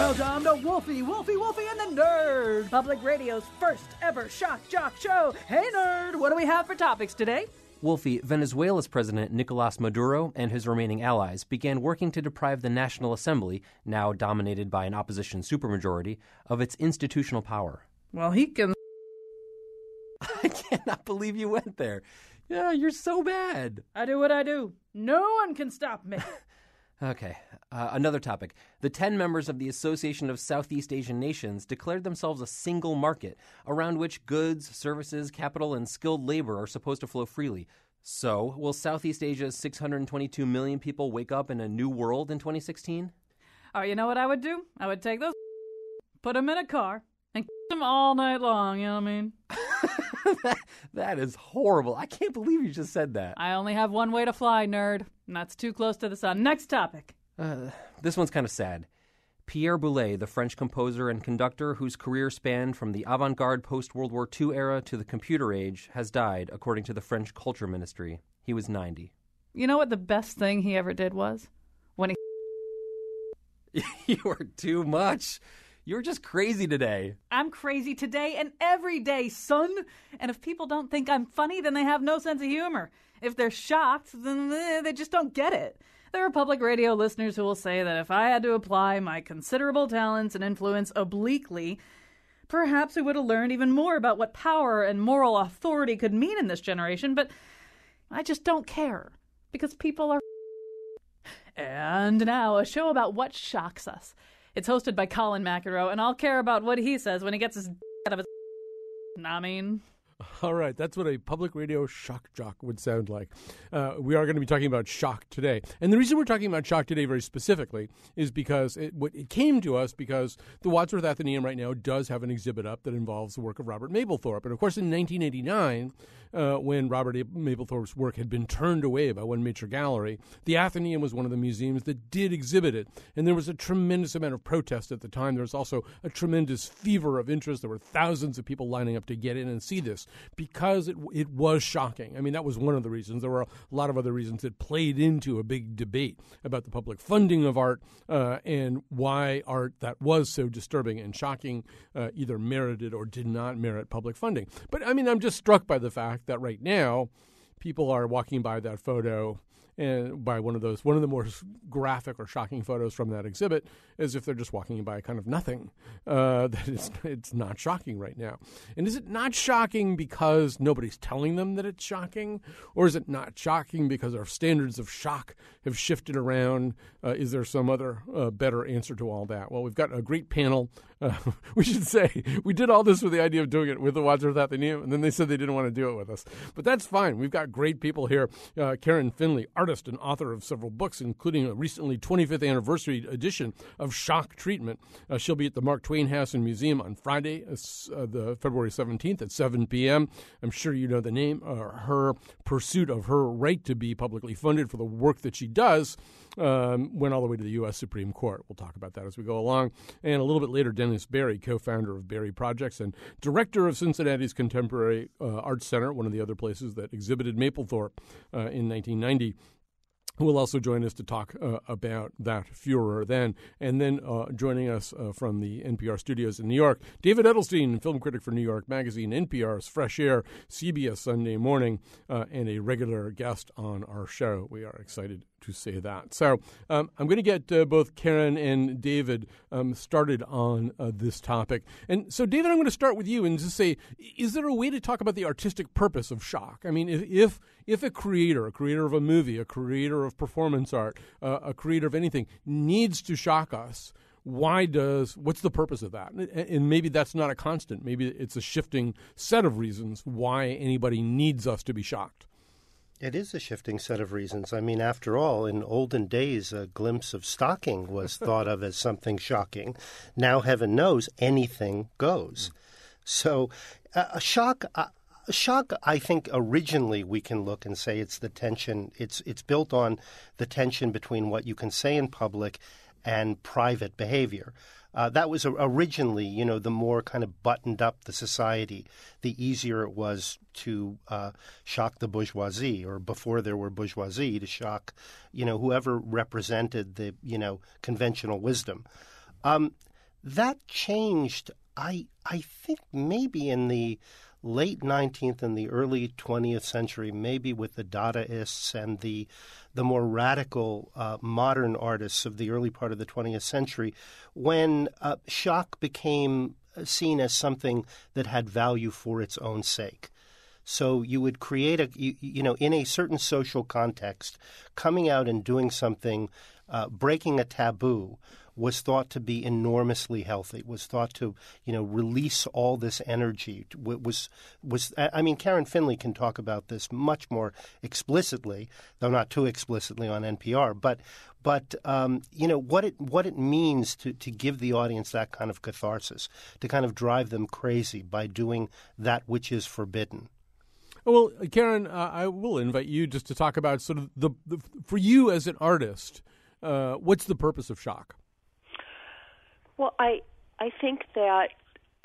Welcome to Wolfie, Wolfie, Wolfie, and the Nerd, Public Radio's first ever shock jock show. Hey, nerd, what do we have for topics today? Wolfie, Venezuela's president Nicolas Maduro and his remaining allies began working to deprive the National Assembly, now dominated by an opposition supermajority, of its institutional power. Well, he can. I cannot believe you went there. Yeah, you're so bad. I do what I do. No one can stop me. Okay, uh, another topic. The 10 members of the Association of Southeast Asian Nations declared themselves a single market around which goods, services, capital, and skilled labor are supposed to flow freely. So, will Southeast Asia's 622 million people wake up in a new world in 2016? oh, you know what I would do? I would take those, put them in a car, and them all night long, you know what I mean? that, that is horrible. I can't believe you just said that. I only have one way to fly, nerd, and that's too close to the sun. Next topic. Uh, this one's kind of sad. Pierre Boulez, the French composer and conductor whose career spanned from the avant garde post World War II era to the computer age, has died, according to the French Culture Ministry. He was 90. You know what the best thing he ever did was? When he. you are too much. You're just crazy today. I'm crazy today and every day, son. And if people don't think I'm funny, then they have no sense of humor. If they're shocked, then they just don't get it. There are public radio listeners who will say that if I had to apply my considerable talents and influence obliquely, perhaps we would have learned even more about what power and moral authority could mean in this generation, but I just don't care because people are. And now, a show about what shocks us. It's hosted by Colin McEnroe, and I'll care about what he says when he gets his out of his. I mean, All right, that's what a public radio shock jock would sound like. Uh, we are going to be talking about shock today, and the reason we're talking about shock today very specifically is because it, it came to us because the Wadsworth Atheneum right now does have an exhibit up that involves the work of Robert Mapplethorpe, and of course, in 1989, uh, when Robert Mapplethorpe's work had been turned away by one major gallery, the Atheneum was one of the museums that did exhibit it, and there was a tremendous amount of protest at the time. There was also a tremendous fever of interest. There were thousands of people lining up to get in and see this because it it was shocking. I mean, that was one of the reasons. There were a lot of other reasons that played into a big debate about the public funding of art uh, and why art that was so disturbing and shocking uh, either merited or did not merit public funding. But I mean, I'm just struck by the fact that right now people are walking by that photo and by one of those one of the more graphic or shocking photos from that exhibit as if they're just walking by kind of nothing. Uh, that it's, it's not shocking right now. And is it not shocking because nobody's telling them that it's shocking? Or is it not shocking because our standards of shock have shifted around? Uh, is there some other uh, better answer to all that? Well we've got a great panel uh, we should say we did all this with the idea of doing it with the Wadsworth Atheneum, and then they said they didn't want to do it with us. But that's fine. We've got great people here. Uh, Karen Finley, artist and author of several books, including a recently 25th anniversary edition of Shock Treatment. Uh, she'll be at the Mark Twain House and Museum on Friday, uh, the February 17th at 7 p.m. I'm sure you know the name. Uh, her pursuit of her right to be publicly funded for the work that she does um, went all the way to the U.S. Supreme Court. We'll talk about that as we go along. And a little bit later, Dennis Barrie, co founder of Barrie Projects and director of Cincinnati's Contemporary uh, Arts Center, one of the other places that exhibited Mapplethorpe uh, in 1990 who will also join us to talk uh, about that furor then. And then uh, joining us uh, from the NPR studios in New York, David Edelstein, film critic for New York Magazine, NPR's Fresh Air, CBS Sunday Morning, uh, and a regular guest on our show. We are excited to say that. So um, I'm going to get uh, both Karen and David um, started on uh, this topic. And so, David, I'm going to start with you and just say, is there a way to talk about the artistic purpose of shock? I mean, if if, if a creator, a creator of a movie, a creator of performance art, uh, a creator of anything, needs to shock us. Why does what's the purpose of that? And maybe that's not a constant. Maybe it's a shifting set of reasons why anybody needs us to be shocked. It is a shifting set of reasons. I mean, after all, in olden days, a glimpse of stocking was thought of as something shocking. Now, heaven knows, anything goes. So, uh, a shock. Uh, shock, I think originally we can look and say it's the tension. It's it's built on the tension between what you can say in public and private behavior. Uh, that was originally, you know, the more kind of buttoned up the society, the easier it was to uh, shock the bourgeoisie, or before there were bourgeoisie, to shock, you know, whoever represented the, you know, conventional wisdom. Um, that changed. I I think maybe in the late 19th and the early 20th century, maybe with the Dadaists and the the more radical uh, modern artists of the early part of the 20th century, when uh, shock became seen as something that had value for its own sake. So you would create a, you, you know, in a certain social context, coming out and doing something, uh, breaking a taboo was thought to be enormously healthy. Was thought to you know release all this energy. Was was I mean Karen Finley can talk about this much more explicitly, though not too explicitly on NPR. But but um, you know what it what it means to to give the audience that kind of catharsis, to kind of drive them crazy by doing that which is forbidden. Well, Karen, uh, I will invite you just to talk about sort of the, the for you as an artist. Uh, what's the purpose of shock? Well, I I think that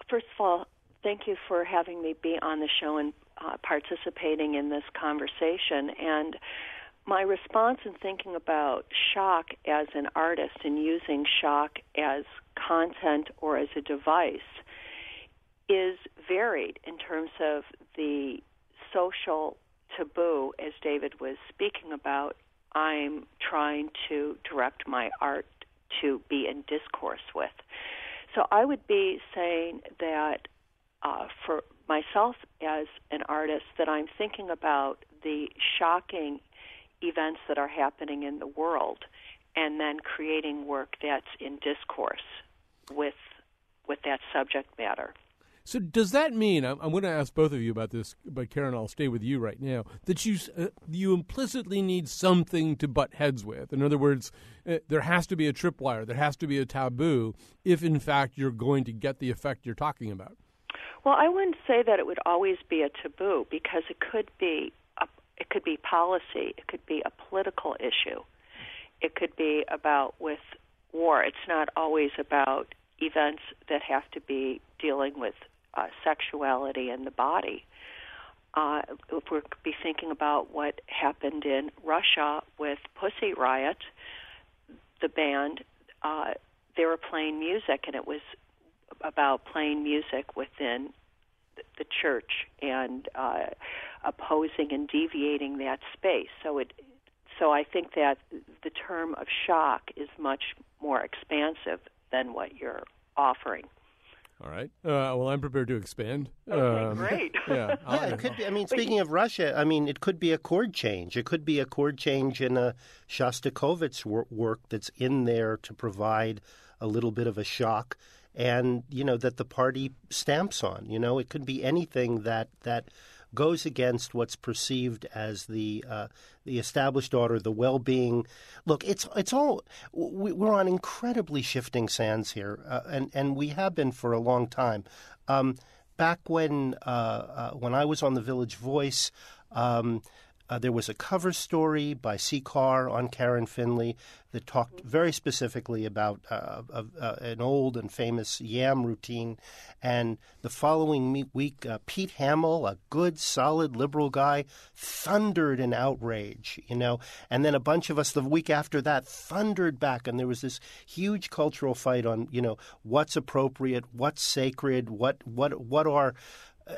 first of all, thank you for having me be on the show and uh, participating in this conversation. And my response in thinking about shock as an artist and using shock as content or as a device is varied in terms of the social taboo, as David was speaking about. I'm trying to direct my art to be in discourse with. So I would be saying that uh, for myself as an artist, that I'm thinking about the shocking events that are happening in the world, and then creating work that's in discourse with with that subject matter. So does that mean I'm, I'm, going to ask both of you about this, but Karen, I'll stay with you right now. That you uh, you implicitly need something to butt heads with. In other words, uh, there has to be a tripwire, there has to be a taboo, if in fact you're going to get the effect you're talking about. Well, I wouldn't say that it would always be a taboo because it could be a, it could be policy, it could be a political issue, it could be about with war. It's not always about events that have to be dealing with uh, sexuality and the body. Uh, if we're be thinking about what happened in Russia with Pussy Riot, the band, uh, they were playing music, and it was about playing music within the church and uh, opposing and deviating that space. So it, so I think that the term of shock is much more expansive than what you're offering. All right. Uh, well, I'm prepared to expand. Okay, um, great. yeah, yeah, it could be. I mean, speaking of Russia, I mean, it could be a chord change. It could be a chord change in a Shostakovich work that's in there to provide a little bit of a shock, and you know that the party stamps on. You know, it could be anything that that goes against what's perceived as the uh, the established order, the well-being. Look, it's it's all we're on incredibly shifting sands here, uh, and and we have been for a long time. Um, back when uh, uh when I was on the Village Voice. Um, uh, there was a cover story by C. Carr on Karen Finley that talked very specifically about uh, uh, an old and famous yam routine. And the following week, uh, Pete Hamill, a good, solid liberal guy, thundered in outrage, you know. And then a bunch of us the week after that thundered back. And there was this huge cultural fight on, you know, what's appropriate, what's sacred, what, what, what are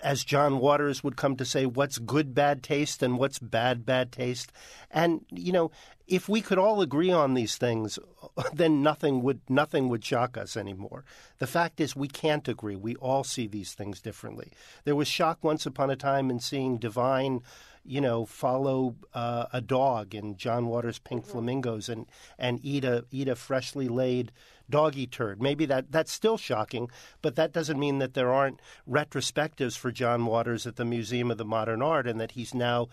as John Waters would come to say, what's good bad taste and what's bad bad taste. And you know, if we could all agree on these things, then nothing would nothing would shock us anymore. The fact is, we can't agree. We all see these things differently. There was shock once upon a time in seeing Divine you know, follow uh, a dog in John Waters' Pink mm-hmm. Flamingos and, and eat a eat a freshly laid doggy turd. Maybe that that's still shocking, but that doesn't mean that there aren't retrospectives for John Waters at the Museum of the Modern Art and that he's now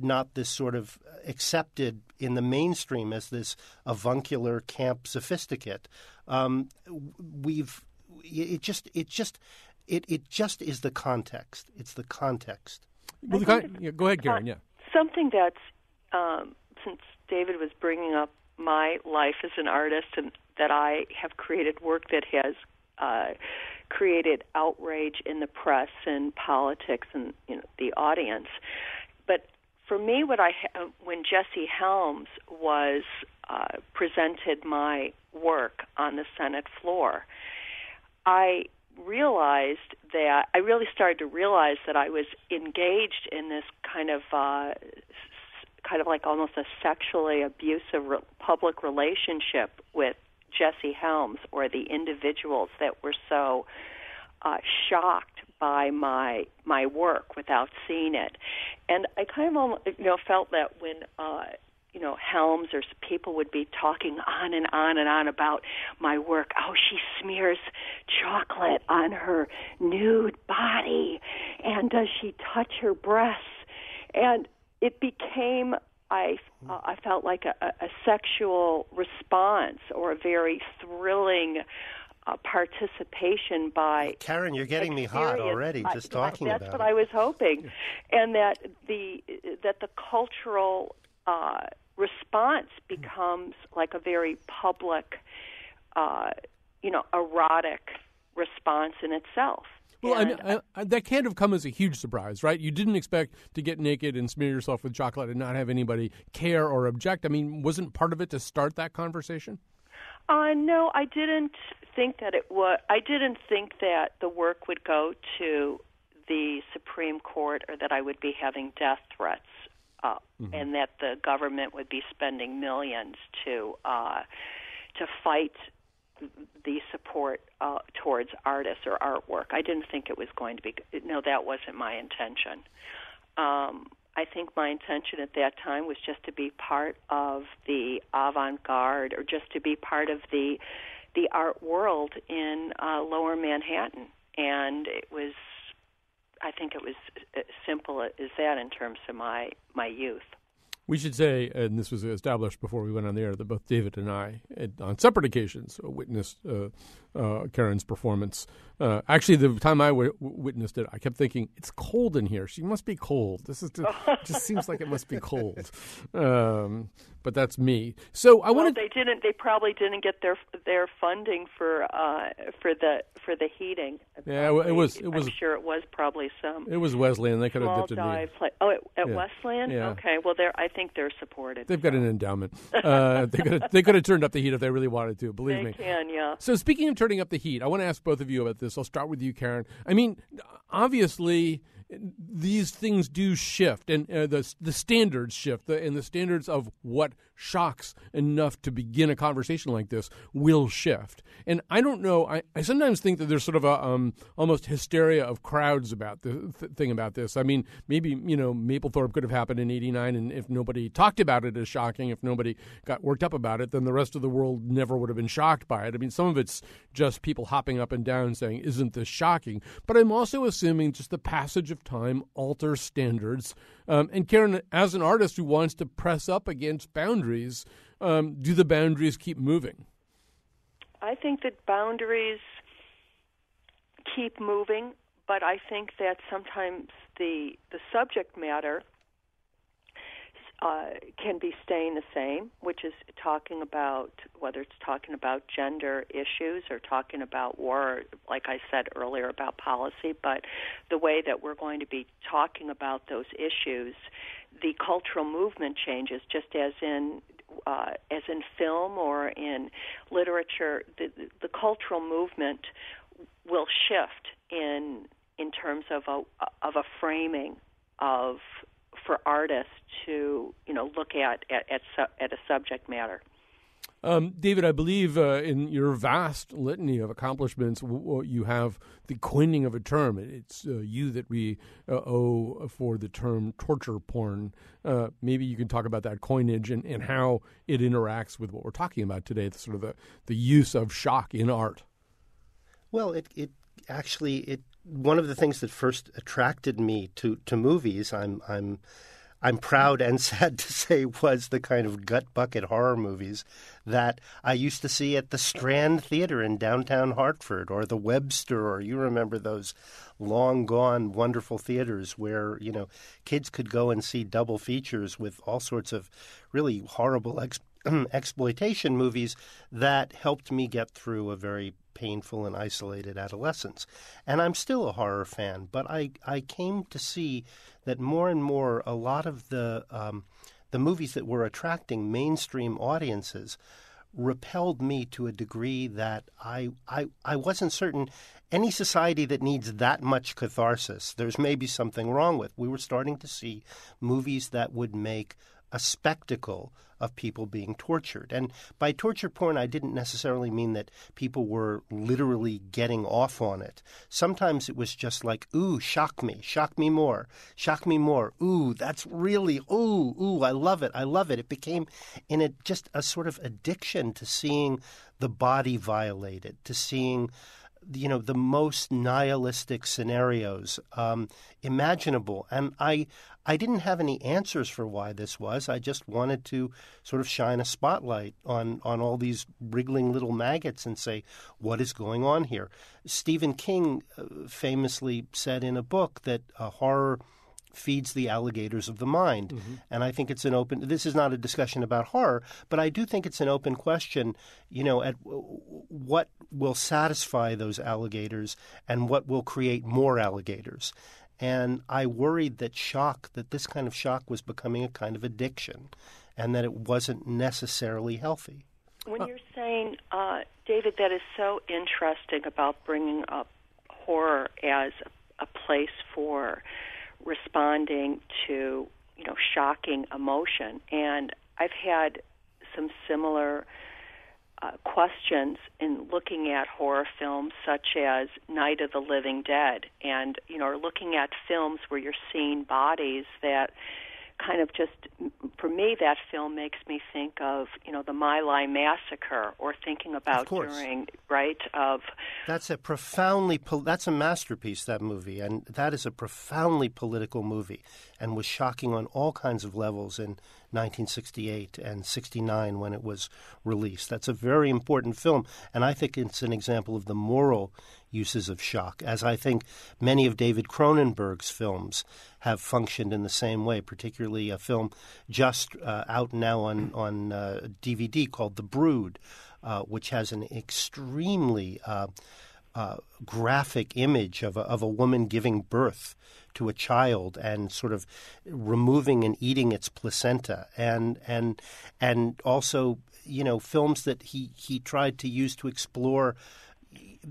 not this sort of accepted in the mainstream as this avuncular camp sophisticate. Um, we've it just it just it, it just is the context. It's the context. Well, the yeah, go ahead, Karen. Yeah. Something that's um, since David was bringing up my life as an artist and that I have created work that has uh, created outrage in the press and politics and you know, the audience. But for me, what I ha- when Jesse Helms was uh, presented my work on the Senate floor, I realized that I really started to realize that I was engaged in this kind of uh, kind of like almost a sexually abusive re- public relationship with Jesse Helms or the individuals that were so uh, shocked by my my work without seeing it, and I kind of you know felt that when uh, you know Helms or people would be talking on and on and on about my work. Oh, she smears chocolate on her nude body, and does she touch her breasts? And it became I uh, I felt like a, a sexual response or a very thrilling uh, participation by Karen. You're getting me hot already just talking about that's what it. I was hoping, and that the that the cultural uh, response becomes like a very public, uh, you know, erotic response in itself. Well, I mean, I, I, that can't have come as a huge surprise, right? You didn't expect to get naked and smear yourself with chocolate and not have anybody care or object. I mean, wasn't part of it to start that conversation? Uh, no, I didn't think that it was. I didn't think that the work would go to the Supreme Court or that I would be having death threats, uh, and that the government would be spending millions to uh, to fight the support uh, towards artists or artwork. I didn't think it was going to be. No, that wasn't my intention. Um, I think my intention at that time was just to be part of the avant-garde, or just to be part of the the art world in uh, Lower Manhattan, and it was. I think it was as simple as that in terms of my my youth. We should say, and this was established before we went on the air, that both David and I, on separate occasions, witnessed uh, uh, Karen's performance. Uh, actually, the time I w- witnessed it, I kept thinking, "It's cold in here. She must be cold. This is just, just seems like it must be cold." Um, but that's me. So I Well, wanted. they didn't. They probably didn't get their their funding for uh, for the for the heating. Yeah, it was- it was- I'm sure it was probably some It was Wesleyan. They could have dipped it in. Play. Oh, at, at Yeah. Wesleyan. Yeah. Okay. Well, they're. I think they're supported. They've got an endowment. Uh, they could have, they could have turned up the heat if they really wanted to. Believe They me. can. Yeah. So speaking of turning up the heat, I want to ask both of you about this. I'll start with you, Karen. I mean, obviously, these things do shift, and uh, the the standards shift, the, and the standards of what shocks enough to begin a conversation like this will shift. And I don't know. I, I sometimes think that there's sort of a um, almost hysteria of crowds about the th- thing about this. I mean, maybe you know Mapplethorpe could have happened in '89, and if nobody talked about it as shocking, if nobody got worked up about it, then the rest of the world never would have been shocked by it. I mean, some of it's just people hopping up and down saying, "Isn't this shocking?" But I'm also assuming just the passage of time alters standards. Um, and Karen, as an artist who wants to press up against boundaries, um, do the boundaries keep moving? I think that boundaries keep moving, but I think that sometimes the the subject matter uh, can be staying the same, which is talking about whether it's talking about gender issues or talking about war, like I said earlier about policy, but the way that we're going to be talking about those issues, the cultural movement changes, just as in uh, as in film or in literature, the, the cultural movement will shift in in terms of a of a framing of for artists to you know look at at at, su- at a subject matter. Um, David, I believe uh, in your vast litany of accomplishments, w- w- you have the coining of a term. It's uh, you that we uh, owe for the term torture porn. Uh, maybe you can talk about that coinage and, and how it interacts with what we're talking about today, the sort of the, the use of shock in art. Well, it it actually it one of the things that first attracted me to to movies. I'm I'm I'm proud and sad to say was the kind of gut bucket horror movies that I used to see at the Strand Theater in downtown Hartford or the Webster or you remember those long gone wonderful theaters where, you know, kids could go and see double features with all sorts of really horrible ex- exploitation movies that helped me get through a very painful and isolated adolescence. And I'm still a horror fan, but I, I came to see that more and more a lot of the um, the movies that were attracting mainstream audiences repelled me to a degree that I, I I wasn't certain any society that needs that much catharsis there's maybe something wrong with. We were starting to see movies that would make a spectacle of people being tortured. And by torture porn, I didn't necessarily mean that people were literally getting off on it. Sometimes it was just like, ooh, shock me, shock me more, shock me more. Ooh, that's really, ooh, ooh, I love it, I love it. It became in a, just a sort of addiction to seeing the body violated, to seeing you know the most nihilistic scenarios um, imaginable, and I I didn't have any answers for why this was. I just wanted to sort of shine a spotlight on on all these wriggling little maggots and say what is going on here. Stephen King uh, famously said in a book that uh, horror feeds the alligators of the mind. Mm-hmm. And I think it's an open this is not a discussion about horror, but I do think it's an open question, you know, at what will satisfy those alligators and what will create more alligators. And I worried that shock, that this kind of shock was becoming a kind of addiction and that it wasn't necessarily healthy. When you're saying, uh, David, that is so interesting about bringing up horror as a place for responding to you know shocking emotion and i've had some similar uh, questions in looking at horror films such as Night of the Living Dead and you know or looking at films where you're seeing bodies that kind of just for me that film makes me think of you know the My Lai massacre or thinking about during right of that's a profoundly that's a masterpiece that movie and that is a profoundly political movie and was shocking on all kinds of levels in 1968 and 69 when it was released. That's a very important film and I think it's an example of the moral uses of shock, as I think many of David Cronenberg's films have functioned in the same way, particularly a film just uh, out now on, on uh, DVD called The Brood, uh, which has an extremely uh, uh, graphic image of a, of a woman giving birth to a child and sort of removing and eating its placenta. And and and also you know films that he he tried to use to explore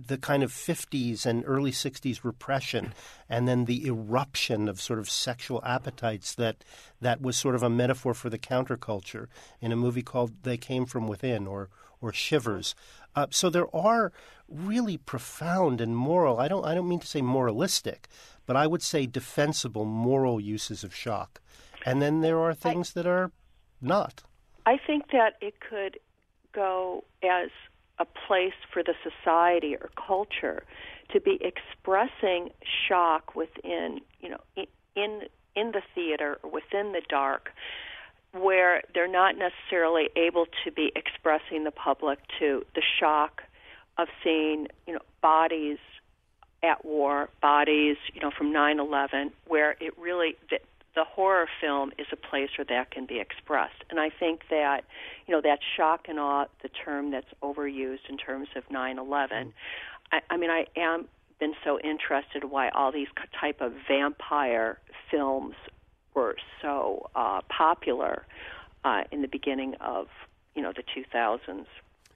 the kind of 50s and early 60s repression and then the eruption of sort of sexual appetites that that was sort of a metaphor for the counterculture in a movie called They Came From Within or or Shivers. Uh, so there are really profound and moral I don't I don't mean to say moralistic, but I would say defensible moral uses of shock. And then there are things I, that are not. I think that it could go as a place for the society or culture to be expressing shock within, you know, in in the theater or within the dark where they're not necessarily able to be expressing the public to the shock of seeing, you know, bodies at war, bodies, you know, from 9/11 where it really the, horror film is a place where that can be expressed. And I think that, you know, that shock and awe, the term that's overused in terms of 9/11. Mm-hmm. I, I mean, I am been so interested why all these type of vampire films were so uh, popular uh, in the beginning of you know the 2000s.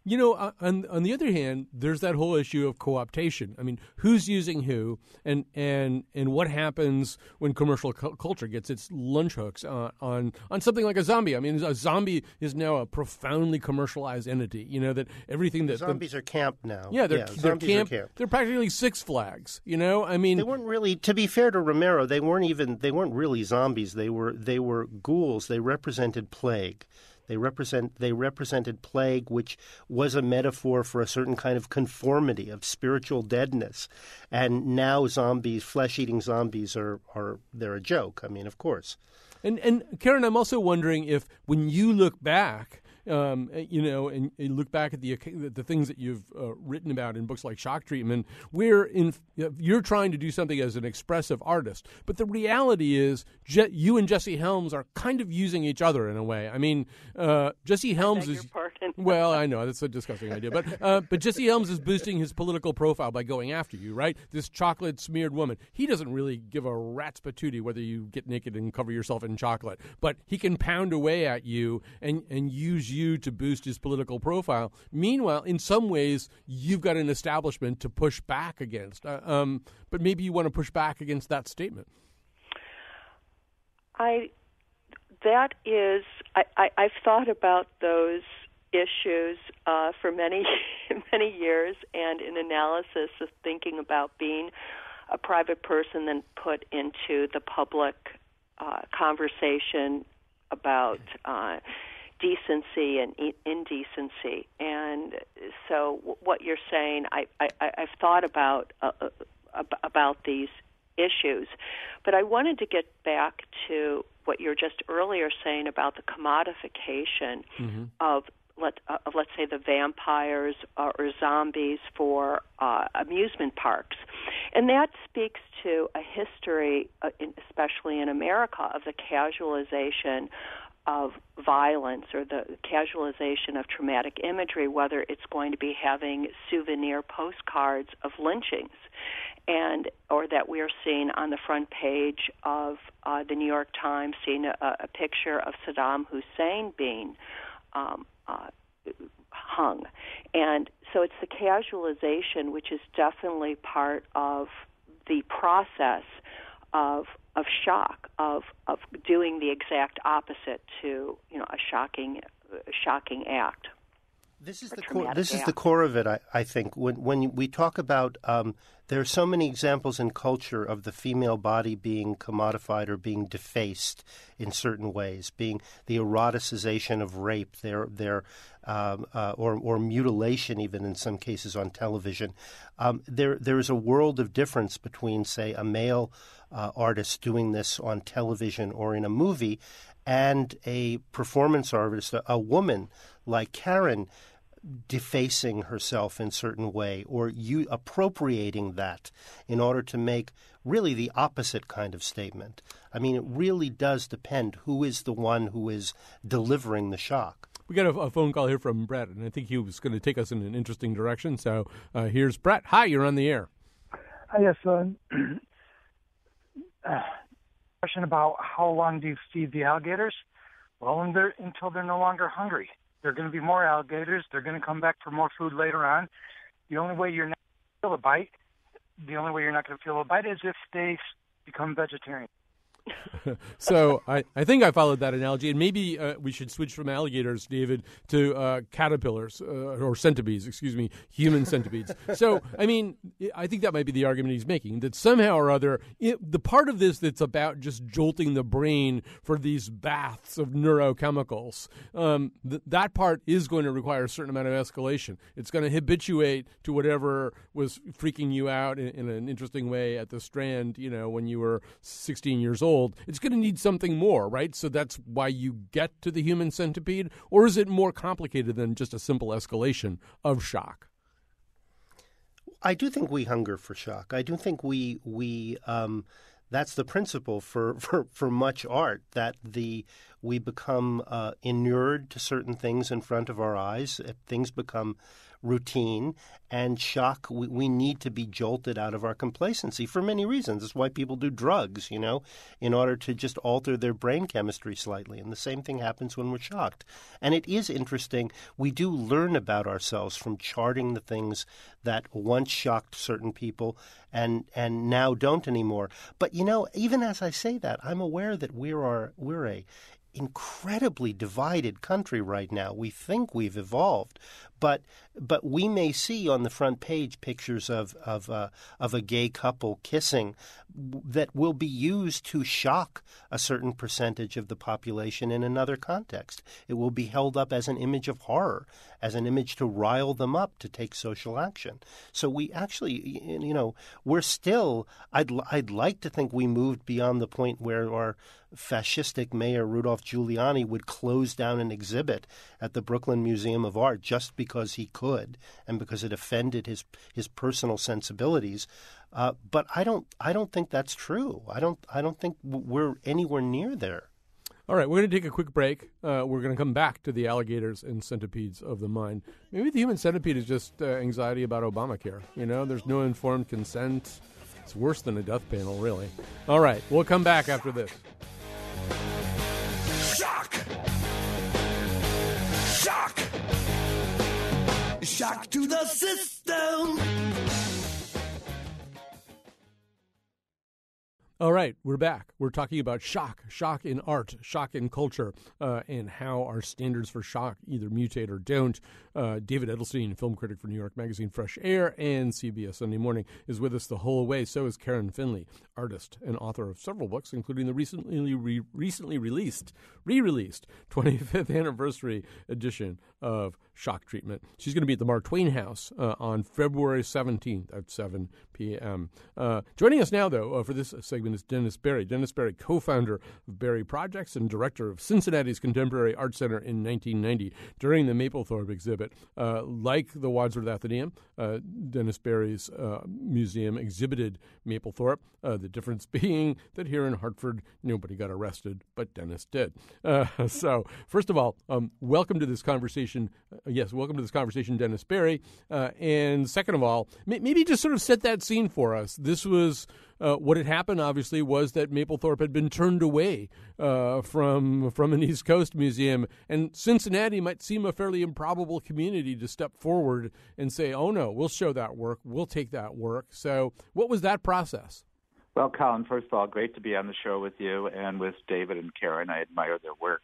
You know, uh, on on the other hand, there's that whole issue of co-optation. I mean, who's using who, and and and what happens when commercial cu- culture gets its lunch hooks on, on on something like a zombie? I mean, a zombie is now a profoundly commercialized entity. You know that everything that zombies the, are camp now. Yeah, they're yeah, they're camp, camp, They're practically Six Flags. You know, I mean, they weren't really. To be fair to Romero, they weren't even. They weren't really zombies. They were they were ghouls. They represented plague They represent they represented plague, which was a metaphor for a certain kind of conformity of spiritual deadness. And now zombies, flesh eating zombies, are are they're a joke. I mean, of course. And and Karen, I'm also wondering if when you look back um, eh, you know, and, and, look back at the the things that you've uh, written about in books like Shock Treatment, where in you're trying to do something as an expressive artist, but the reality is Je- you and Jesse Helms are kind of using each other in a way. I mean, uh, Jesse Helms is well, I know that's a disgusting idea, but uh, but Jesse Helms is boosting his political profile by going after you, right? This chocolate smeared woman. He doesn't really give a rat's patootie whether you get naked and cover yourself in chocolate, but he can pound away at you and and use you to boost his political profile. Meanwhile, in some ways, you've got an establishment to push back against. Uh, um, but maybe you want to push back against that statement. I that is I, I I've thought about those issues uh, for many many years and in analysis of thinking about being a private person then put into the public uh, conversation about uh, decency and indecency. And so, what you're saying, I, I, I've thought about uh, uh about these issues, but I wanted to get back to what you're just earlier saying about the commodification mm-hmm. of let uh, of let's say the vampires or, or zombies for uh, amusement parks, and that speaks to a history, uh, in, especially in America, of the casualization of violence or the casualization of traumatic imagery, whether it's going to be having souvenir postcards of lynchings, and or that we're seeing on the front page of uh, the New York Times, seeing a, a picture of Saddam Hussein being um, uh, hung, and so it's the casualization which is definitely part of the process of of shock of of doing the exact opposite to you know a shocking shocking act. This is the core. This is the core of it. I, I think when when we talk about um, there are so many examples in culture of the female body being commodified or being defaced in certain ways, being the eroticization of rape, their their um, uh, or or mutilation, even in some cases on television. Um, there there is a world of difference between, say, a male uh, artist doing this on television or in a movie, and a performance artist, a, a woman like Karen defacing herself in certain way or you appropriating that in order to make really the opposite kind of statement. I mean, it really does depend who is the one who is delivering the shock. We got a, a phone call here from Brett, and I think he was going to take us in an interesting direction. So uh, here's Brett. Hi, you're on the air. Hi, yes. Uh, question about how long do you feed the alligators? Well, they're, until they're no longer hungry. There are going to be more alligators. They're going to come back for more food later on. The only way you're not going to feel a bite, the only way you're not going to feel a bite is if they become vegetarian. so I, I think I followed that analogy, and maybe uh, we should switch from alligators, David, to uh, caterpillars uh, or centipedes. Excuse me, human centipedes. so I mean, I think that might be the argument he's making that somehow or other, it, the part of this that's about just jolting the brain for these baths of neurochemicals, um, th- that part is going to require a certain amount of escalation. It's going to habituate to whatever was freaking you out in, in an interesting way at the Strand, you know, when you were 16 years old old, it's going to need something more, right? So that's why you get to the human centipede? Or is it more complicated than just a simple escalation of shock? I do think we hunger for shock. I do think we we um, that's the principle for, for, for much art that the we become uh, inured to certain things in front of our eyes. Things become routine and shock. We, we need to be jolted out of our complacency for many reasons. That's why people do drugs, you know, in order to just alter their brain chemistry slightly. And the same thing happens when we're shocked. And it is interesting. We do learn about ourselves from charting the things that once shocked certain people and and now don't anymore. But you know, even as I say that, I'm aware that we are our, we're a incredibly divided country right now. We think we've evolved, but but we may see on the front page pictures of of uh, of a gay couple kissing that will be used to shock a certain percentage of the population in another context. It will be held up as an image of horror, as an image to rile them up to take social action. So we actually, you know, we're still. I'd I'd like to think we moved beyond the point where our fascistic mayor Rudolph Giuliani would close down an exhibit at the Brooklyn Museum of Art just because he could and because it offended his his personal sensibilities. Uh, but I don't I don't think that's true. I don't I don't think we're anywhere near there. All right, we're going to take a quick break. Uh, we're going to come back to the alligators and centipedes of the mind. Maybe the human centipede is just uh, anxiety about Obamacare. You know, there's no informed consent. It's worse than a death panel, really. All right, we'll come back after this. Shock to the system! All right, we're back. We're talking about shock, shock in art, shock in culture, uh, and how our standards for shock either mutate or don't. Uh, David Edelstein, film critic for New York Magazine Fresh Air and CBS Sunday Morning, is with us the whole way. So is Karen Finley, artist and author of several books, including the recently re- recently released, re-released 25th anniversary edition of Shock Treatment. She's going to be at the Mark Twain House uh, on February 17th at 7 p.m. Uh, joining us now, though, uh, for this segment is Dennis Barrie. Dennis Barrie, co founder of Barrie Projects and director of Cincinnati's Contemporary Art Center in 1990 during the Mapplethorpe exhibit. Uh, like the Wadsworth Atheneum, uh, Dennis Barrie's uh, museum exhibited Mapplethorpe, the difference being that here in Hartford, nobody got arrested, but Dennis did. so, first of all, um, welcome to this conversation. Yes, welcome to this conversation, Dennis Barrie. and second of all, maybe just sort of set that scene for us. This was uh, what had happened, obviously, was that Mapplethorpe had been turned away uh, from from an East Coast museum, and Cincinnati might seem a fairly improbable community to step forward and say, "Oh no, we'll show that work, we'll take that work." So, what was that process? Well, Colin, first of all, great to be on the show with you and with David and Karen. I admire their work.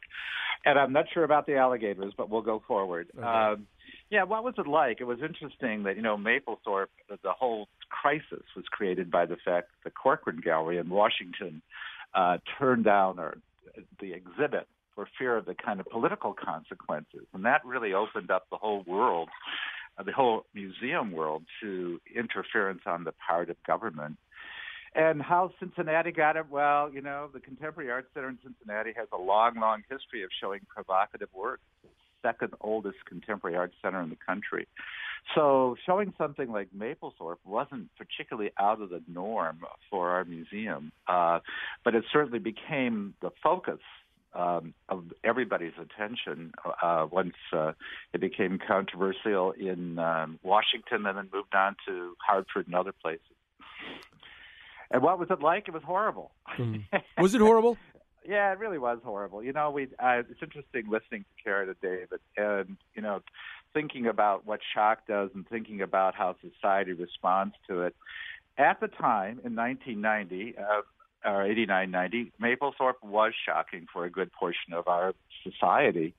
And I'm not sure about the alligators, but we'll go forward. Okay. Um, yeah, what was it like? It was interesting that, you know, Mapplethorpe, the whole crisis was created by the fact the Corcoran Gallery in Washington uh, turned down or the exhibit for fear of the kind of political consequences. And that really opened up the whole world, uh, the whole museum world, to interference on the part of government. And how Cincinnati got it? Well, you know, the Contemporary Art Center in Cincinnati has a long, long history of showing provocative work second oldest contemporary art center in the country. So showing something like Mapplethorpe wasn't particularly out of the norm for our museum, uh, but it certainly became the focus um, of everybody's attention uh, once uh, it became controversial in um, Washington and then moved on to Hartford and other places. And what was it like? It was horrible. Mm. Was it horrible? Yeah, it really was horrible. You know, we uh, it's interesting listening to Karen and David, and you know, thinking about what shock does and thinking about how society responds to it. At the time in 1990 uh, or 89, 90, Mapplethorpe was shocking for a good portion of our society.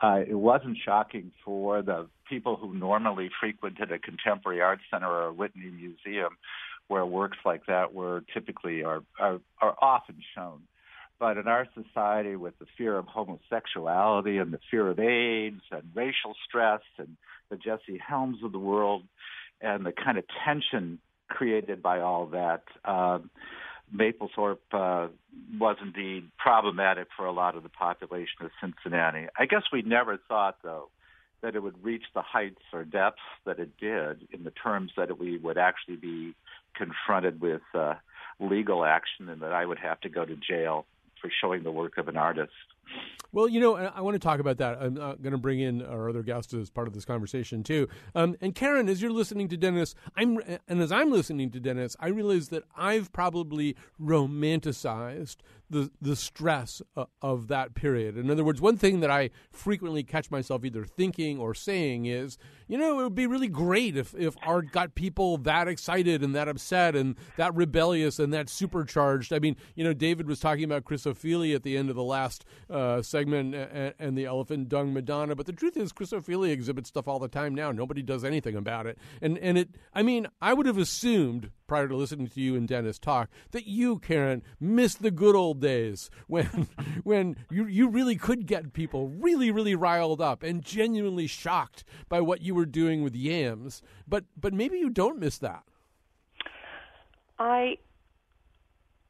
Uh, it wasn't shocking for the people who normally frequented a contemporary art center or a Whitney museum, where works like that were typically are are, are often shown. But in our society, with the fear of homosexuality and the fear of AIDS and racial stress and the Jesse Helms of the world and the kind of tension created by all that, uh, Mapplethorpe uh, was indeed problematic for a lot of the population of Cincinnati. I guess we never thought, though, that it would reach the heights or depths that it did in the terms that we would actually be confronted with uh, legal action and that I would have to go to jail for showing the work of an artist. Well, you know, I want to talk about that. I'm uh, going to bring in our other guest as part of this conversation too. Um, and Karen, as you're listening to Dennis, I'm and as I'm listening to Dennis, I realize that I've probably romanticized the the stress uh, of that period. In other words, one thing that I frequently catch myself either thinking or saying is, you know, it would be really great if if art got people that excited and that upset and that rebellious and that supercharged. I mean, you know, David was talking about Chris Ofili at the end of the last uh, uh, segment and, and, the elephant dung Madonna. But the truth is, Chris Ofili exhibits stuff all the time now. Nobody does anything about it. And and it, I mean, I would have assumed prior to listening to you and Dennis talk that you, Karen, miss the good old days when when you you really could get people really really riled up and genuinely shocked by what you were doing with yams. But but maybe you don't miss that. I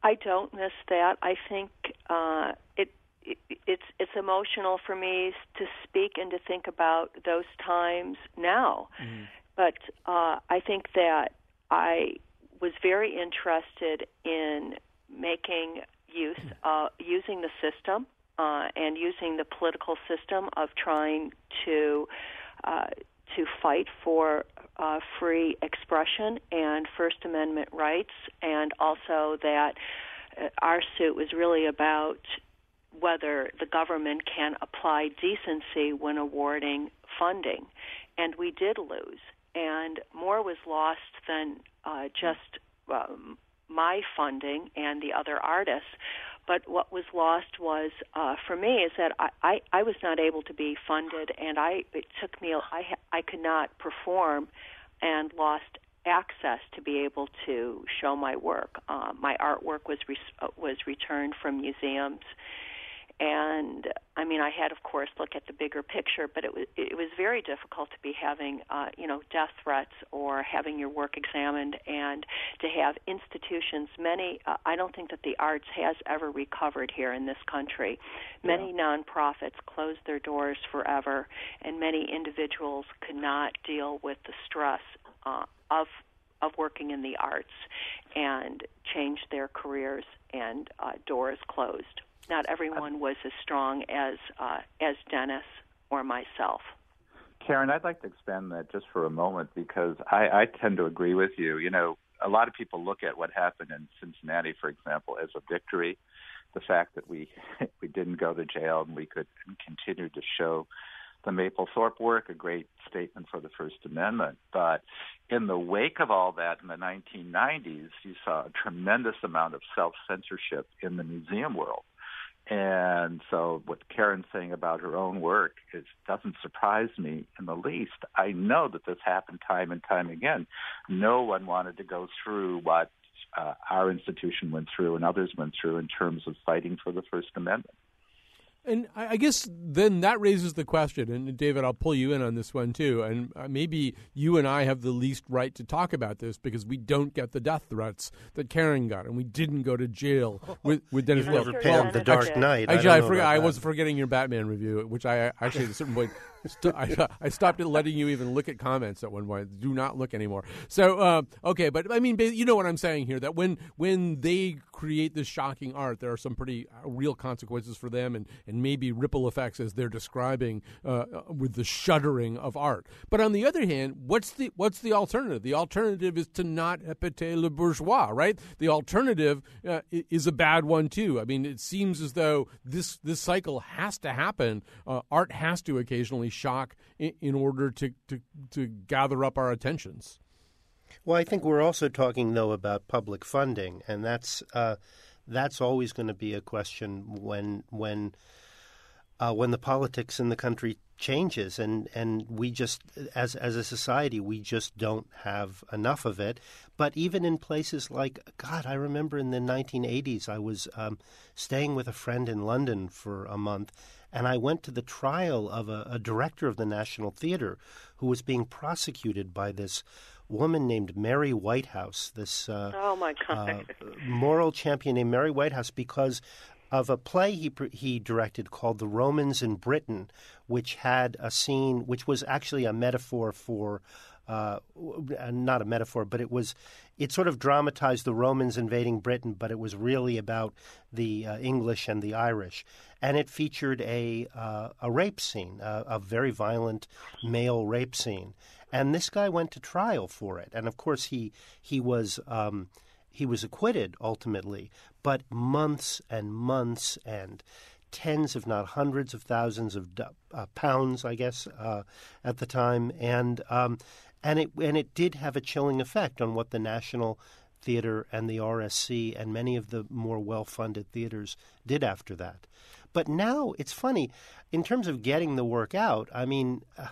I don't miss that. I think uh, it it's it's emotional for me to speak and to think about those times now. Mm-hmm. But uh, I think that I was very interested in making use uh, using the system uh, and using the political system of trying to uh, to fight for uh, free expression and First Amendment rights, and also that uh, our suit was really about whether the government can apply decency when awarding funding. And we did lose. And more was lost than uh, just um, my funding and the other artists. But what was lost was, uh, for me, is that I, I, I was not able to be funded, and I it took me I I could not perform, and lost access to be able to show my work. Uh, my artwork was re- uh, was returned from museums, and I mean, I had, of course, look at the bigger picture, but it was it was very difficult to be having, uh, you know, death threats or having your work examined, and to have institutions. Many, uh, I don't think that the arts has ever recovered here in this country. Many yeah. nonprofits closed their doors forever, and many individuals could not deal with the stress uh, of of working in the arts, and changed their careers, and uh, doors closed not everyone was as strong as uh, as Dennis or myself. Karen, I'd like to expand that just for a moment because I, I tend to agree with you. You know, a lot of people look at what happened in Cincinnati, for example, as a victory. The fact that we we didn't go to jail and we could continue to show the Mapplethorpe work, a great statement for the First Amendment. But in the wake of all that in the 1990s, you saw a tremendous amount of self censorship in the museum world. And so, what Karen's saying about her own work is doesn't surprise me in the least. I know that this happened time and time again. No one wanted to go through what uh, our institution went through and others went through in terms of fighting for the First Amendment. And I guess then that raises the question, and David, I'll pull you in on this one too. And uh, maybe you and I have the least right to talk about this because we don't get the death threats that Karen got, and we didn't go to jail with, with Dennis. You've never paid The Dark Knight. Actually, I, I forgot. I was forgetting your Batman review, which I actually at a certain point I, I, stopped letting you even look at comments at one point. Do not look anymore. So uh, okay, but I mean, you know what I'm saying here. That when when they create this shocking art, there are some pretty uh, real consequences for them, and and maybe ripple effects as they're describing uh, uh, with the shuddering of art. But on the other hand, what's the what's the alternative? The alternative is to not épater le bourgeois, right? The alternative uh, is a bad one too. I mean, it seems as though this this cycle has to happen. Uh, art has to occasionally shock in, in order to, to, to gather up our attentions. Well, I think we're also talking though about public funding, and that's uh, that's always going to be a question when when uh, when the politics in the country changes, and, and we just as as a society we just don't have enough of it. But even in places like God, I remember in the 1980s, I was um, staying with a friend in London for a month, and I went to the trial of a, a director of the National Theatre who was being prosecuted by this woman named Mary Whitehouse, this uh, oh my God. uh, moral champion named Mary Whitehouse, because of a play he he directed called The Romans in Britain, which had a scene which was actually a metaphor for uh, not a metaphor, but it was it sort of dramatized the Romans invading Britain, but it was really about the uh, English and the Irish, and it featured a uh, a rape scene, a very violent male rape scene, and this guy went to trial for it, and of course he he was. Um, he was acquitted ultimately, but months and months and tens, if not hundreds of thousands of uh, pounds, I guess, uh, at the time, and um, and it and it did have a chilling effect on what the National Theater and the RSC and many of the more well funded theaters did after that. But now it's funny, in terms of getting the work out, I mean, uh,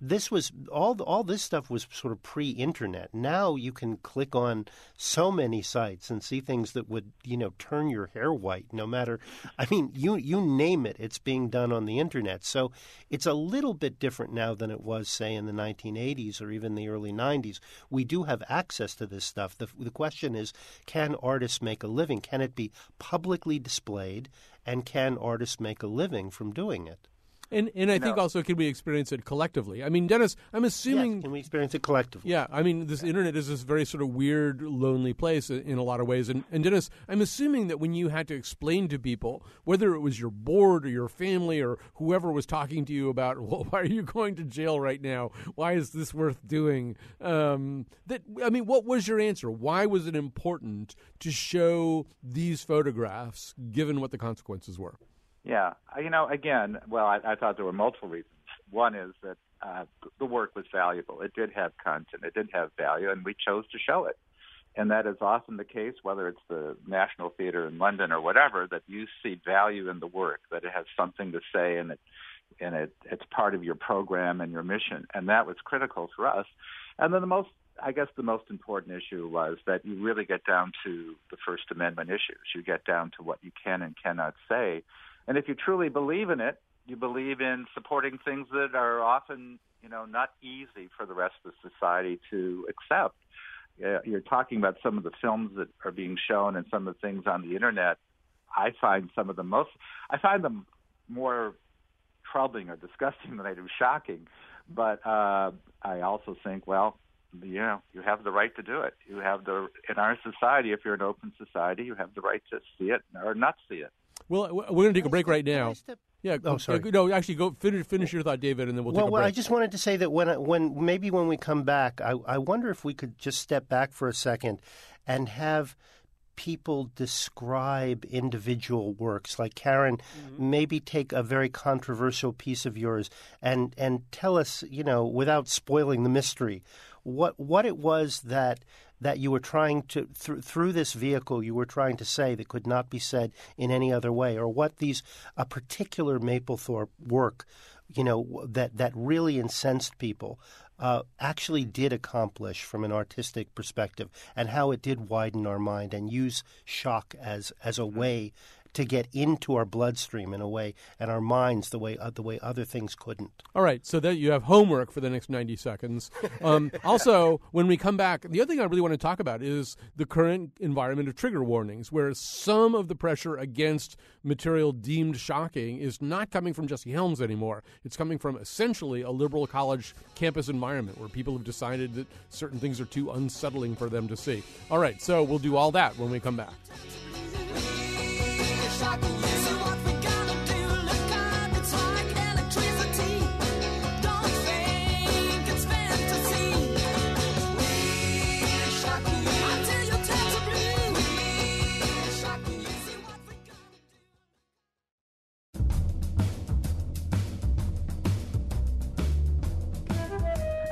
this was all all this stuff was sort of pre-internet. Now you can click on so many sites and see things that would you know turn your hair white. No matter, I mean, you you name it, it's being done on the internet. So it's a little bit different now than it was, say, in the 1980s or even the early 90s. We do have access to this stuff. The the question is, can artists make a living? Can it be publicly displayed? And can artists make a living from doing it? And and I think also can we experience it collectively? I mean, Dennis, I'm assuming yes, can we experience it collectively? Yeah, I mean, this internet is this very sort of weird, lonely place in a lot of ways. And, and Dennis, I'm assuming that when you had to explain to people, whether it was your board or your family or whoever was talking to you about, well, why are you going to jail right now? Why is this worth doing? Um, that I mean, what was your answer? Why was it important to show these photographs, given what the consequences were? Yeah, you know, again, well, I, I thought there were multiple reasons. One is that uh, the work was valuable. It did have content. It did have value, and we chose to show it. And that is often the case, whether it's the National Theatre in London or whatever, that you see value in the work, that it has something to say, and it and it it's part of your program and your mission. And that was critical for us. And then the most I guess the most important issue was that you really get down to the First Amendment issues. You get down to what you can and cannot say and if you truly believe in it, you believe in supporting things that are often, you know, not easy for the rest of society to accept. You're talking about some of the films that are being shown and some of the things on the internet. I find some of the most, I find them more troubling or disgusting than I do shocking. But uh, I also think, well, you know, you have the right to do it. You have the in our society, if you're an open society, you have the right to see it or not see it. Well, we're going to take a break right now. Yeah. Oh, sorry. no, actually, go finish finish your thought, David, and then we'll well, take a well. I just wanted to say that when when maybe when we come back, I, I wonder if we could just step back for a second and have people describe individual works like karen mm-hmm. maybe take a very controversial piece of yours and and tell us you know without spoiling the mystery what what it was that that you were trying to th- through this vehicle you were trying to say that could not be said in any other way or what these a particular Mapplethorpe work you know that that really incensed people uh, actually did accomplish from an artistic perspective and how it did widen our mind and use shock as as a way to get into our bloodstream in a way and our minds the way uh, the way other things couldn't. All right, so that you have homework for the next 90 seconds. Um, also, when we come back, the other thing I really want to talk about is the current environment of trigger warnings, where some of the pressure against material deemed shocking is not coming from Jesse Helms anymore. It's coming from essentially a liberal college campus environment where people have decided that certain things are too unsettling for them to see. All right, so we'll do all that when we come back.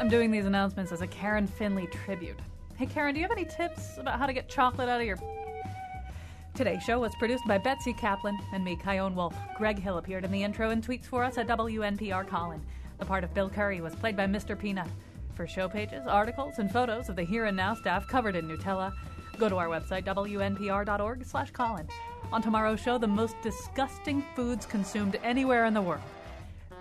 I'm doing these announcements as a Karen Finley tribute. Hey, Karen, do you have any tips about how to get chocolate out of your Today's show was produced by Betsy Kaplan and me, Chion Wolf. Greg Hill appeared in the intro and tweets for us at WNPR Colin. The part of Bill Curry was played by Mr. Peanut. For show pages, articles, and photos of the Here and Now staff covered in Nutella, go to our website, wnpr.org slash Colin. On tomorrow's show, the most disgusting foods consumed anywhere in the world.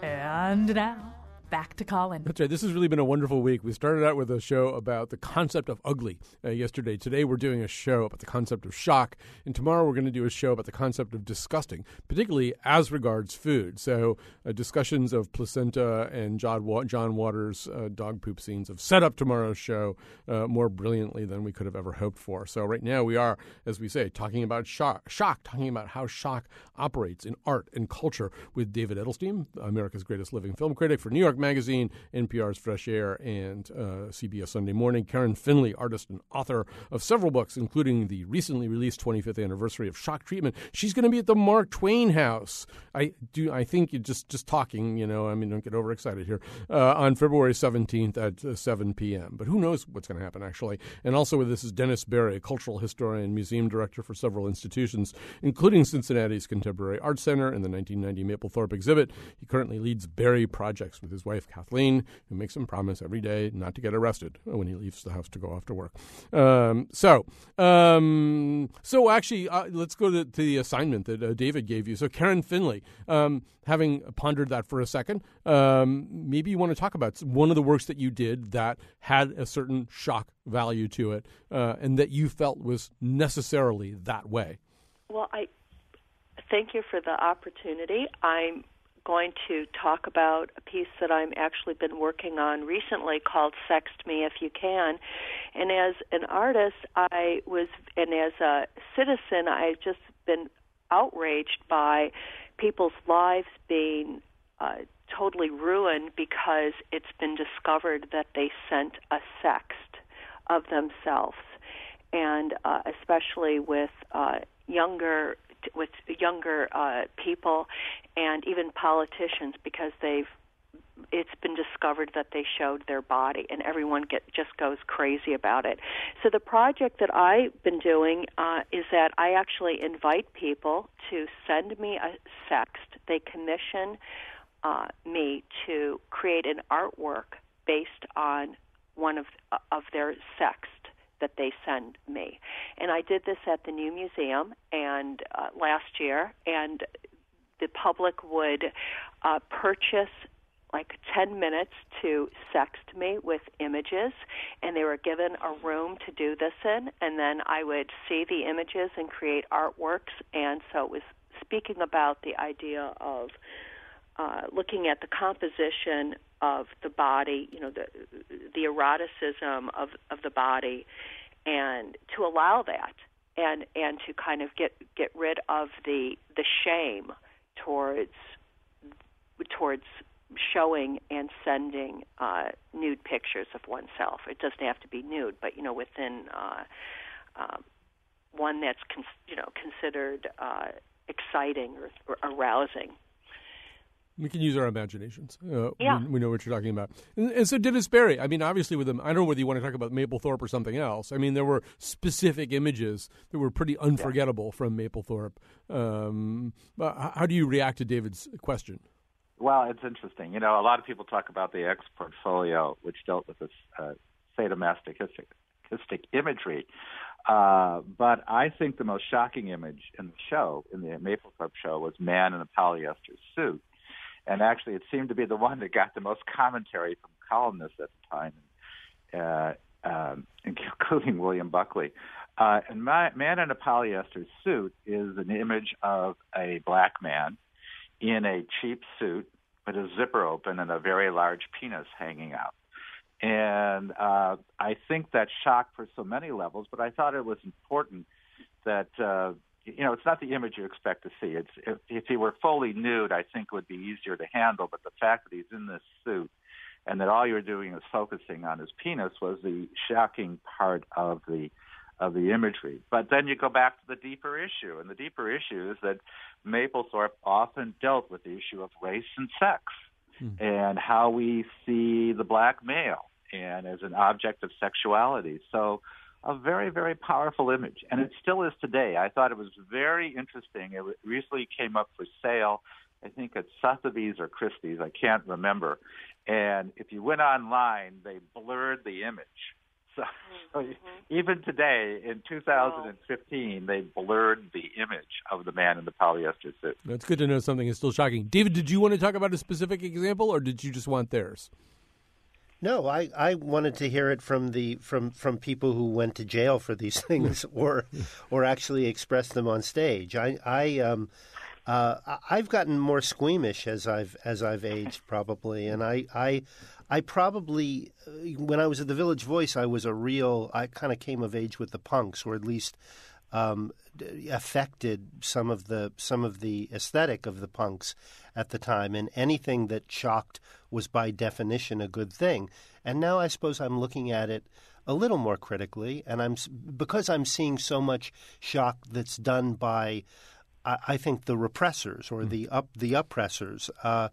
And now, back to Colin. That's right. This has really been a wonderful week. We started out with a show about the concept of ugly uh, yesterday. Today we're doing a show about the concept of shock, and tomorrow we're going to do a show about the concept of disgusting, particularly as regards food. So uh, discussions of placenta and John, Wa- John Waters' uh, dog poop scenes have set up tomorrow's show uh, more brilliantly than we could have ever hoped for. So right now we are, as we say, talking about shock, shock, talking about how shock operates in art and culture with David Edelstein, America's greatest living film critic for New York Magazine, NPR's Fresh Air, and uh, CBS Sunday Morning. Karen Finley, artist and author of several books, including the recently released 25th anniversary of Shock Treatment. She's going to be at the Mark Twain House. I do. I think you just just talking. You know, I mean, don't get overexcited here. Uh, on February 17th at uh, 7 p.m. But who knows what's going to happen actually? And also with this is Dennis Barrie, cultural historian, museum director for several institutions, including Cincinnati's Contemporary Art Center and the 1990 Mapplethorpe exhibit. He currently leads Barrie projects with his wife Kathleen, who makes him promise every day not to get arrested when he leaves the house to go off to work. Um, so, um, so actually, uh, let's go to, to, the assignment that uh, David gave you. So, Karen Finley, um, having pondered that for a second, um, maybe you want to talk about one of the works that you did that had a certain shock value to it, uh, and that you felt was necessarily that way. Well, I thank you for the opportunity. I'm going to talk about a piece that I'm actually been working on recently called Sext Me If You Can. And as an artist, I was, and as a citizen, I've just been outraged by people's lives being uh, totally ruined because it's been discovered that they sent a sext of themselves. And uh, especially with uh, younger with younger uh, people and even politicians because they've it's been discovered that they showed their body and everyone get just goes crazy about it. So the project that i've been doing uh, is that i actually invite people to send me a sext. They commission uh, me to create an artwork based on one of of their sext that they send me. And I did this at the new museum and uh, last year, and the public would uh, purchase like 10 minutes to sext me with images and they were given a room to do this in and then I would see the images and create artworks and so it was speaking about the idea of uh, looking at the composition of the body, you know, the the eroticism of of the body, and to allow that, and and to kind of get get rid of the the shame towards towards showing and sending uh, nude pictures of oneself. It doesn't have to be nude, but you know, within uh, uh, one that's con- you know considered uh, exciting or, or arousing. We can use our imaginations. Uh, yeah. We, we, know what you're talking about. And, and, so Dennis Barrie, I mean, obviously with them, I don't know whether you want to talk about Mapplethorpe or something else. I mean, there were specific images that were pretty unforgettable yeah. from Mapplethorpe. Um, how do you react to David's question? Well, it's interesting. You know, a lot of people talk about the X portfolio, which dealt with this uh, sadomasochistic imagery. Uh, but I think the most shocking image in the show, in the Mapplethorpe show, was man in a polyester suit and actually it seemed to be the one that got the most commentary from columnists at the time, uh, um, including William Buckley. Uh, and my, Man in a Polyester Suit is an image of a black man in a cheap suit with a zipper open and a very large penis hanging out. And uh, I think that shocked for so many levels, but I thought it was important that uh, you know, it's not the image you expect to see. It's if, if he were fully nude, I think it would be easier to handle. But the fact that he's in this suit and that all you're doing is focusing on his penis was the shocking part of the of the imagery. But then you go back to the deeper issue, and the deeper issue is that Mapplethorpe often dealt with the issue of race and sex hmm. and how we see the black male and as an object of sexuality. So a very, very powerful image, and it still is today. I thought it was very interesting. It recently came up for sale, I think at Sotheby's or Christie's, I can't remember. And if you went online, they blurred the image. So, so mm-hmm. even today, in 2015, they blurred the image of the man in the polyester suit. That's good to know something is still shocking. David, did you want to talk about a specific example, or did you just want theirs? No, I, I wanted to hear it from the from, from people who went to jail for these things or or actually expressed them on stage. I I um uh, I've gotten more squeamish as I've as I've aged probably, and I I I probably uh, when I was at the Village Voice I was a real I kind of came of age with the punks or at least um, affected some of the some of the aesthetic of the punks at the time, and anything that shocked was by definition a good thing. And now I suppose I'm looking at it a little more critically, and I'm because I'm seeing so much shock that's done by, I, I think, the repressors or mm. the up the oppressors. Uh,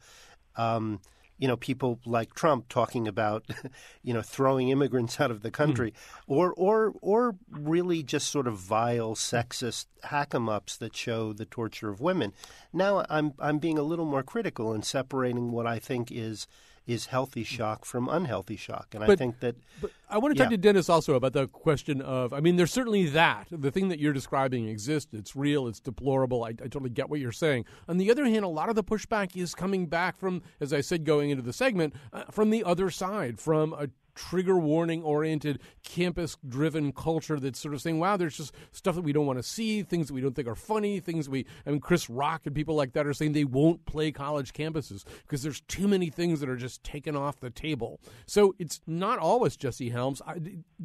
um, you know, people like Trump talking about, you know, throwing immigrants out of the country, mm. or or or really just sort of vile, sexist hack 'em ups that show the torture of women. Now I'm I'm being a little more critical in separating what I think is is healthy shock from unhealthy shock. And but, I think that. But I want to talk yeah. to Dennis also about the question of I mean, there's certainly that. The thing that you're describing exists. It's real. It's deplorable. I, I totally get what you're saying. On the other hand, a lot of the pushback is coming back from, as I said going into the segment, uh, from the other side, from a trigger warning oriented, campus driven culture that's sort of saying, wow, there's just stuff that we don't want to see, things that we don't think are funny, things we, I mean, Chris Rock and people like that are saying they won't play college campuses because there's too many things that are just taken off the table. So it's not always Jesse Helms. I,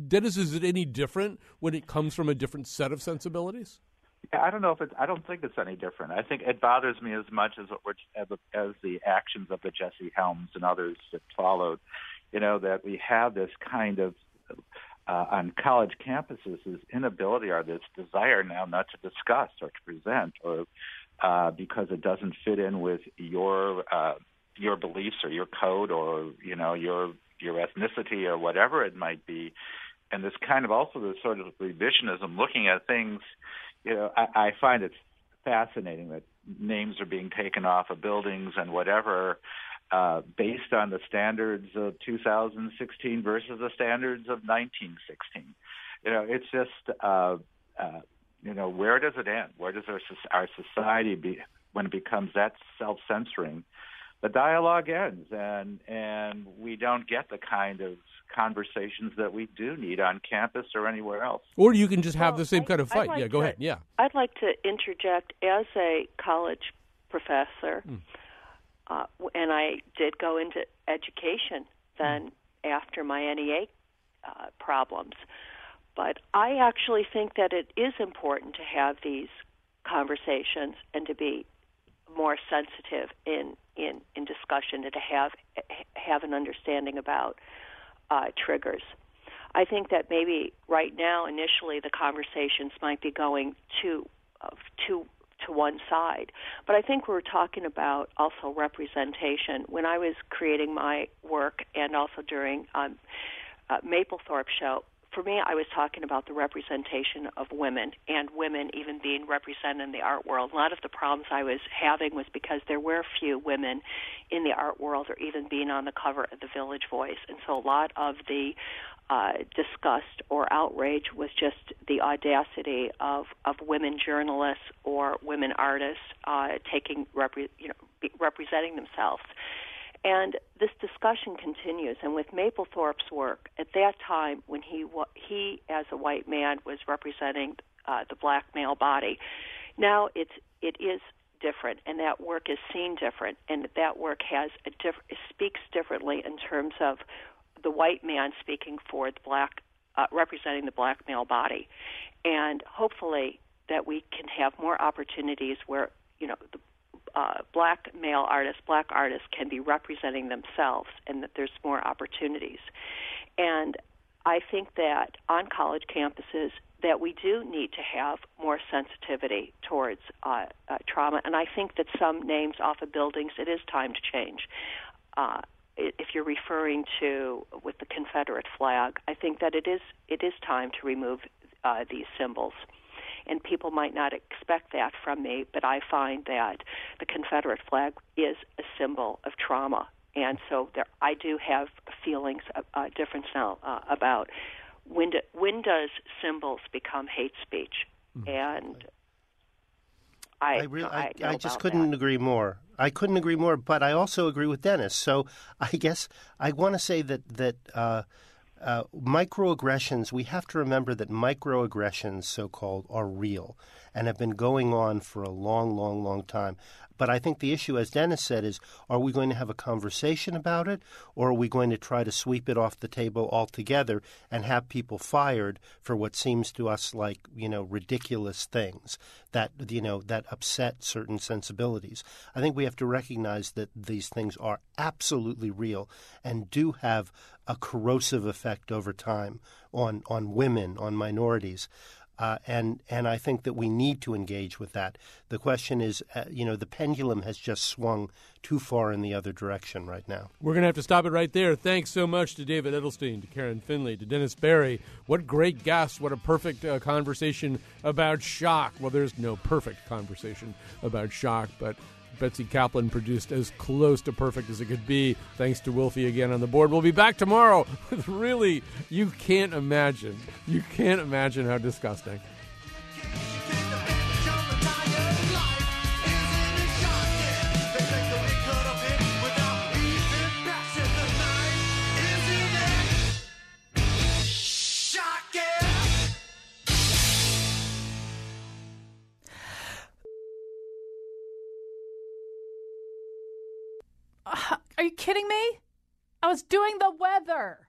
Dennis, is it any different when it comes from a different set of sensibilities? Yeah, I don't know if it's. I don't think it's any different. I think it bothers me as much as what as, as the actions of the Jesse Helms and others that followed you know, that we have this kind of uh, on college campuses this inability or this desire now not to discuss or to present or uh, because it doesn't fit in with your uh, your beliefs or your code or you know your your ethnicity or whatever it might be, and this kind of also this sort of revisionism, looking at things. You know, I, I find it fascinating that names are being taken off of buildings and whatever uh, based on the standards of 2016 versus the standards of 1916. You know, it's just, uh, uh, you know, where does it end? Where does our, our society be when it becomes that self-censoring? The dialogue ends, and and we don't get the kind of conversations that we do need on campus or anywhere else. Or you can just have well, the same I, kind of fight. Like yeah, go to, ahead. Yeah. I'd like to interject as a college professor. Mm uh, and I did go into education then after my NEA uh, problems. But I actually think that it is important to have these conversations and to be more sensitive in in, in discussion and to have have an understanding about uh, triggers. I think that maybe right now, initially, the conversations might be going too uh, too to one side. But I think we're talking about also representation. When I was creating my work and also during um, uh, Mapplethorpe show, for me, I was talking about the representation of women and women even being represented in the art world. A lot of the problems I was having was because there were few women in the art world or even being on the cover of the Village Voice. And so a lot of the uh, disgust or outrage was just the audacity of, of women journalists or women artists uh, taking repre- you know representing themselves. And this discussion continues. And with Mapplethorpe's work, at that time when he he as a white man was representing uh, the black male body, now it's it is different, and that work is seen different, and that work has a diff- speaks differently in terms of the white man speaking for the black, uh, representing the black male body, and hopefully that we can have more opportunities where you know the uh, black male artists, black artists can be representing themselves, and that there's more opportunities. And I think that on college campuses that we do need to have more sensitivity towards uh, uh, trauma, and I think that some names off of buildings, it is time to change. Uh, if you're referring to with the Confederate flag, I think that it is it is time to remove uh, these symbols. And people might not expect that from me, but I find that the Confederate flag is a symbol of trauma, and so there, I do have feelings of, uh, difference now uh, about when do, when does symbols become hate speech, mm-hmm. and I, I, really, I, I, I just couldn't that. agree more. I couldn't agree more, but I also agree with Dennis. So I guess I want to say that that uh, uh, microaggressions. We have to remember that microaggressions, so called, are real, and have been going on for a long, long, long time. But I think the issue, as Dennis said, is are we going to have a conversation about it, or are we going to try to sweep it off the table altogether and have people fired for what seems to us like you know ridiculous things that you know that upset certain sensibilities? I think we have to recognize that these things are absolutely real and do have a corrosive effect over time on on women, on minorities. Uh, and and I think that we need to engage with that. The question is, uh, you know, the pendulum has just swung too far in the other direction right now. We're going to have to stop it right there. Thanks so much to David Edelstein, to Karen Finley, to Dennis Barrie. What great guests! What a perfect uh, conversation about shock. Well, there's no perfect conversation about shock, but Betsy Kaplan produced as close to perfect as it could be. Thanks to Wilfie again on the board. We'll be back tomorrow with really, you can't imagine, you can't imagine how disgusting. Kidding me? I was doing the weather.